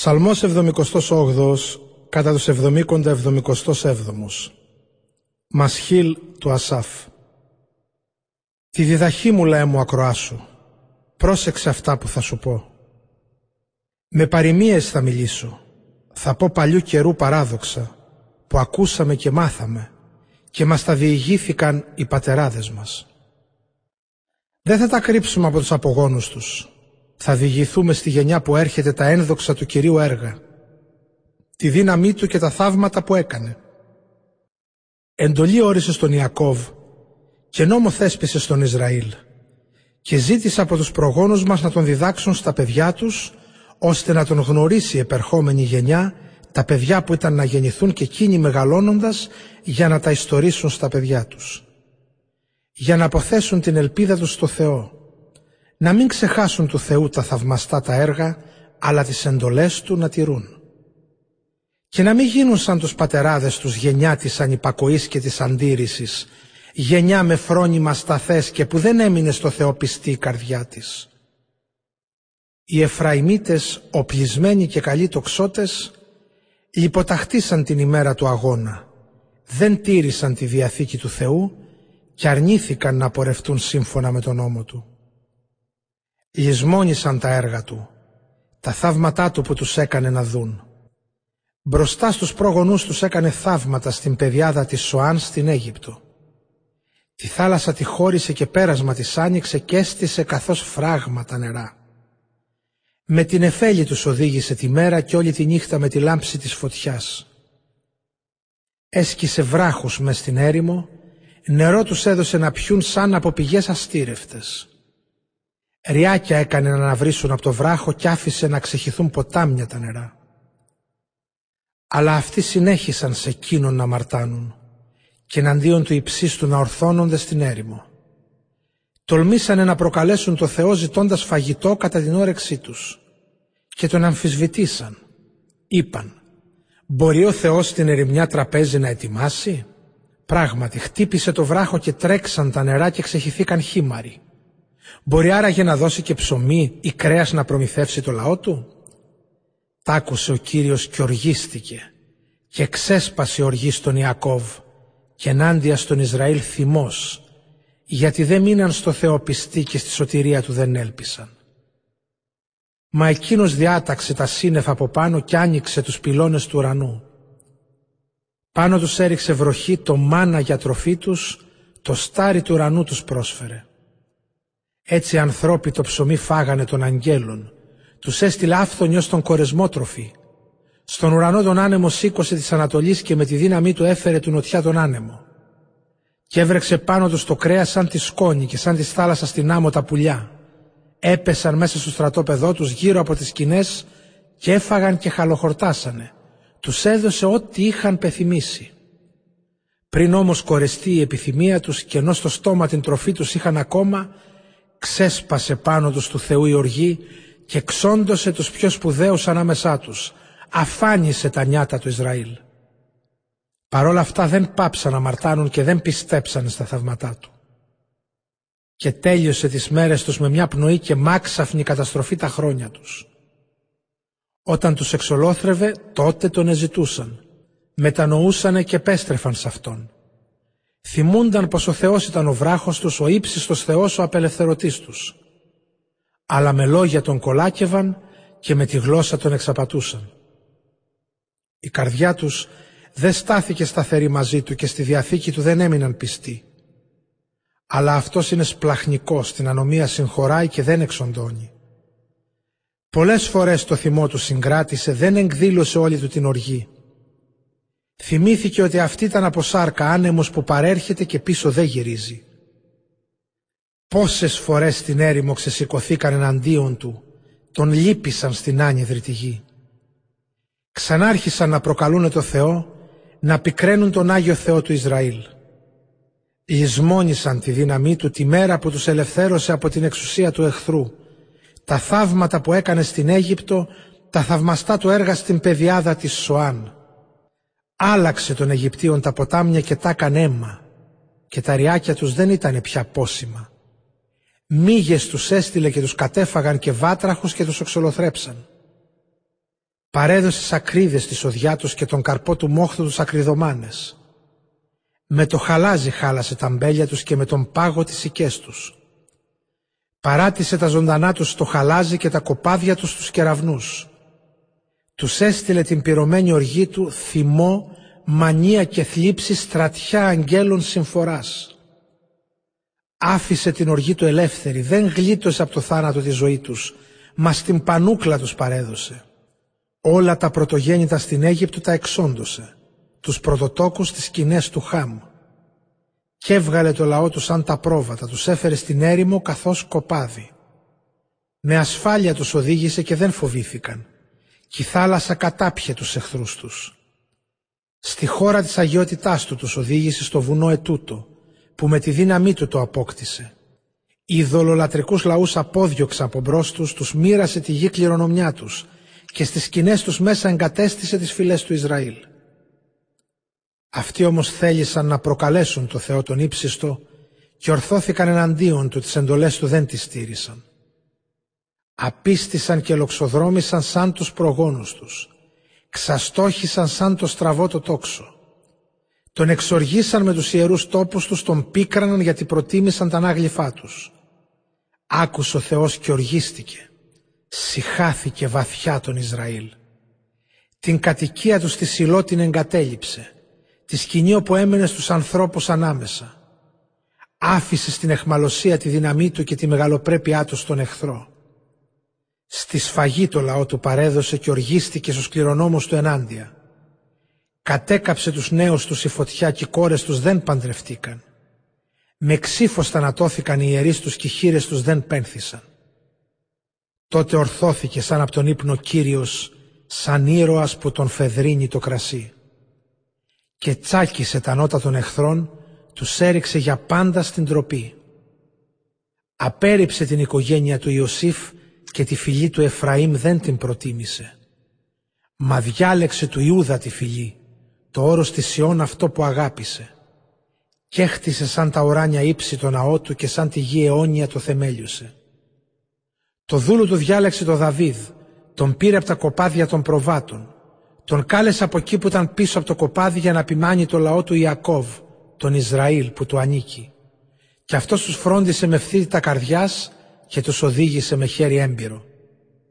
Ψαλμός 78 κατά τους 70 77 Μασχίλ του Ασάφ. Τη διδαχή μου λέει μου ακροάσου. Πρόσεξε αυτά που θα σου πω. Με παροιμίες θα μιλήσω. Θα πω παλιού καιρού παράδοξα Που ακούσαμε και μάθαμε Και μας τα διηγήθηκαν οι πατεράδες μας. Δεν θα τα κρύψουμε από τους απογόνους τους θα διηγηθούμε στη γενιά που έρχεται τα ένδοξα του Κυρίου έργα, τη δύναμή Του και τα θαύματα που έκανε. Εντολή όρισε στον Ιακώβ και νόμο θέσπισε στον Ισραήλ και ζήτησε από τους προγόνους μας να τον διδάξουν στα παιδιά τους ώστε να τον γνωρίσει η επερχόμενη γενιά τα παιδιά που ήταν να γεννηθούν και εκείνοι μεγαλώνοντας για να τα ιστορίσουν στα παιδιά τους. Για να αποθέσουν την ελπίδα τους στο Θεό να μην ξεχάσουν του Θεού τα θαυμαστά τα έργα, αλλά τις εντολές Του να τηρούν. Και να μην γίνουν σαν τους πατεράδες τους γενιά της ανυπακοής και της αντίρρησης, γενιά με φρόνημα σταθές και που δεν έμεινε στο Θεό πιστή η καρδιά της. Οι Εφραϊμίτες, οπλισμένοι και καλοί τοξότες, υποταχτήσαν την ημέρα του αγώνα, δεν τήρησαν τη Διαθήκη του Θεού και αρνήθηκαν να πορευτούν σύμφωνα με τον νόμο Του. Λυσμόνησαν τα έργα του, τα θαύματά του που τους έκανε να δουν. Μπροστά στους πρόγονούς τους έκανε θαύματα στην πεδιάδα της Σοάν στην Αίγυπτο. Τη θάλασσα τη χώρισε και πέρασμα της άνοιξε και έστησε καθώς φράγματα νερά. Με την εφέλη τους οδήγησε τη μέρα και όλη τη νύχτα με τη λάμψη της φωτιάς. Έσκησε βράχους μες στην έρημο, νερό τους έδωσε να πιούν σαν από πηγές αστήρευτες. Ριάκια έκανε να αναβρίσουν από το βράχο και άφησε να ξεχυθούν ποτάμια τα νερά. Αλλά αυτοί συνέχισαν σε εκείνον να μαρτάνουν και εναντίον του υψίστου να ορθώνονται στην έρημο. Τολμήσανε να προκαλέσουν το Θεό ζητώντας φαγητό κατά την όρεξή τους και τον αμφισβητήσαν. Είπαν, μπορεί ο Θεός την ερημιά τραπέζι να ετοιμάσει; Πράγματι χτύπησε το βράχο και τρέξαν τα νερά και ξεχυθήκαν χήμαροι. Μπορεί άραγε να δώσει και ψωμί ή κρέας να προμηθεύσει το λαό του; Τ' άκουσε ο Κύριος και οργίστηκε και ξέσπασε οργή στον Ιακώβ και ενάντια στον Ισραήλ θυμός γιατί δεν μείναν στο Θεό πιστοί και στη σωτηρία του δεν έλπισαν. Μα εκείνος διάταξε τα σύννεφα από πάνω και άνοιξε τους πυλώνες του ουρανού. Πάνω τους έριξε βροχή, το μάνα για τροφή τους, το στάρι του ουρανού τους πρόσφερε. Έτσι ανθρώποι το ψωμί φάγανε των αγγέλων. Τους έστειλε άφθονοι ως τον κορεσμό τροφή. Στον ουρανό τον άνεμο σήκωσε της Ανατολής και με τη δύναμή του έφερε του νοτιά τον άνεμο. Και έβρεξε πάνω του το κρέα σαν τη σκόνη και σαν τη θάλασσα στην άμμο τα πουλιά. Έπεσαν μέσα στο στρατόπεδό τους γύρω από τις σκηνές και έφαγαν και χαλοχορτάσανε. Τους έδωσε ό,τι είχαν πεθυμίσει. Πριν όμως κορεστεί η επιθυμία τους και ενώ στο στόμα την τροφή τους είχαν ακόμα, ξέσπασε πάνω τους του Θεού η οργή και ξόντωσε τους πιο σπουδαίους ανάμεσά τους. Αφάνισε τα νιάτα του Ισραήλ. Παρόλα αυτά δεν πάψαν να μαρτάνουν και δεν πιστέψαν στα θαυματά του. Και τέλειωσε τις μέρες τους με μια πνοή και μάξαφνη καταστροφή τα χρόνια τους. Όταν τους εξολόθρευε τότε τον εζητούσαν. Μετανοούσανε και πέστρεφαν σε αυτόν. Θυμούνταν πως ο Θεός ήταν ο βράχος τους, ο ύψιστος Θεός ο απελευθερωτής τους. Αλλά με λόγια τον κολάκευαν και με τη γλώσσα τον εξαπατούσαν. Η καρδιά τους δεν στάθηκε σταθερή μαζί του και στη διαθήκη του δεν έμειναν πιστοί. Αλλά αυτός είναι σπλαχνικός, την ανομία συγχωράει και δεν εξοντώνει. Πολλές φορές το θυμό του συγκράτησε, δεν εκδήλωσε όλη του την οργή. Θυμήθηκε ότι αυτή ήταν από σάρκα άνεμος που παρέρχεται και πίσω δεν γυρίζει. Πόσες φορές στην έρημο ξεσηκωθήκαν εναντίον του, τον λύπησαν στην άνυδρη τη γη. Ξανάρχισαν να προκαλούν το Θεό, να πικραίνουν τον Άγιο Θεό του Ισραήλ. Λυσμόνησαν τη δύναμή του τη μέρα που τους ελευθέρωσε από την εξουσία του εχθρού. Τα θαύματα που έκανε στην Αίγυπτο, τα θαυμαστά του έργα στην πεδιάδα της Σοάν Άλλαξε των Αιγυπτίων τα ποτάμια και τα έκανε αίμα και τα ριάκια τους δεν ήταν πια πόσιμα. Μύγες τους έστειλε και τους κατέφαγαν και βάτραχους και τους εξολοθρέψαν. Παρέδωσες σακρίδες στη σοδιά τους και τον καρπό του μόχθου τους ακριδομάνες. Με το χαλάζι χάλασε τα μπέλια τους και με τον πάγο τις οικές τους. Παράτησε τα ζωντανά τους στο χαλάζι και τα κοπάδια τους στους κεραυνούς. Τους έστειλε την πυρωμένη οργή του θυμό, μανία και θλίψη στρατιά αγγέλων συμφοράς. Άφησε την οργή του ελεύθερη, δεν γλίτωσε από το θάνατο τη ζωή τους, μας στην πανούκλα τους παρέδωσε. Όλα τα πρωτογέννητα στην Αίγυπτο τα εξόντωσε, τους πρωτοτόκους στις σκηνές του Χάμ. Κι έβγαλε το λαό τους σαν τα πρόβατα, τους έφερε στην έρημο καθώς κοπάδι. Με ασφάλεια τους οδήγησε και δεν φοβήθηκαν. Κι η θάλασσα κατάπιε τους εχθρούς τους. Στη χώρα της αγιότητάς του τους οδήγησε στο βουνό ετούτο, που με τη δύναμή του το απόκτησε. Οι δολολατρικούς λαούς απόδιωξαν από μπρος τους, τους μοίρασε τη γη κληρονομιά τους και στις σκηνές τους μέσα εγκατέστησε τις φυλές του Ισραήλ. Αυτοί όμως θέλησαν να προκαλέσουν το Θεό τον ύψιστο και ορθώθηκαν εναντίον του, τις εντολές του δεν τις στήρισαν. Απίστησαν και λοξοδρόμησαν σαν τους προγόνους τους. Ξαστόχησαν σαν το στραβό το τόξο. Τον εξοργήσαν με τους ιερούς τόπους τους, τον πίκραναν γιατί προτίμησαν τα ανάγλυφά τους. Άκουσε ο Θεός και οργίστηκε. Συχάθηκε βαθιά τον Ισραήλ. Την κατοικία τους στη Σιλό την εγκατέλειψε. Τη σκηνή όπου έμενε στους ανθρώπους ανάμεσα. Άφησε στην εχμαλωσία τη δύναμή του και τη μεγαλοπρέπειά του στον εχθρό. Στη σφαγή το λαό του παρέδωσε και οργίστηκε στους κληρονόμους του ενάντια. Κατέκαψε τους νέους τους η φωτιά και οι κόρες τους δεν παντρευτήκαν. Με ξύφος θανατώθηκαν οι ιερείς τους και οι χείρες τους δεν πένθησαν. Τότε ορθώθηκε σαν από τον ύπνο Κύριος, σαν ήρωας που τον φεδρίνει το κρασί. Και τσάκισε τα νότα των εχθρών, τους έριξε για πάντα στην τροπή. Απέριψε την οικογένεια του Ιωσήφ και τη φυλή του Εφραήμ δεν την προτίμησε. Μα διάλεξε του Ιούδα τη φυλή, το όρος της Σιών αυτό που αγάπησε. Κι έχτισε σαν τα ουράνια ύψη το ναό του και σαν τη γη αιώνια το θεμέλιωσε. Το δούλου του διάλεξε το Δαβίδ, τον πήρε από τα κοπάδια των προβάτων. Τον κάλεσε από εκεί που ήταν πίσω από το κοπάδι για να ποιμάνει το λαό του Ιακώβ, τον Ισραήλ που του ανήκει. Και αυτός τους φρόντισε με φθήτητα καρδιάς και τους οδήγησε με χέρι έμπειρο.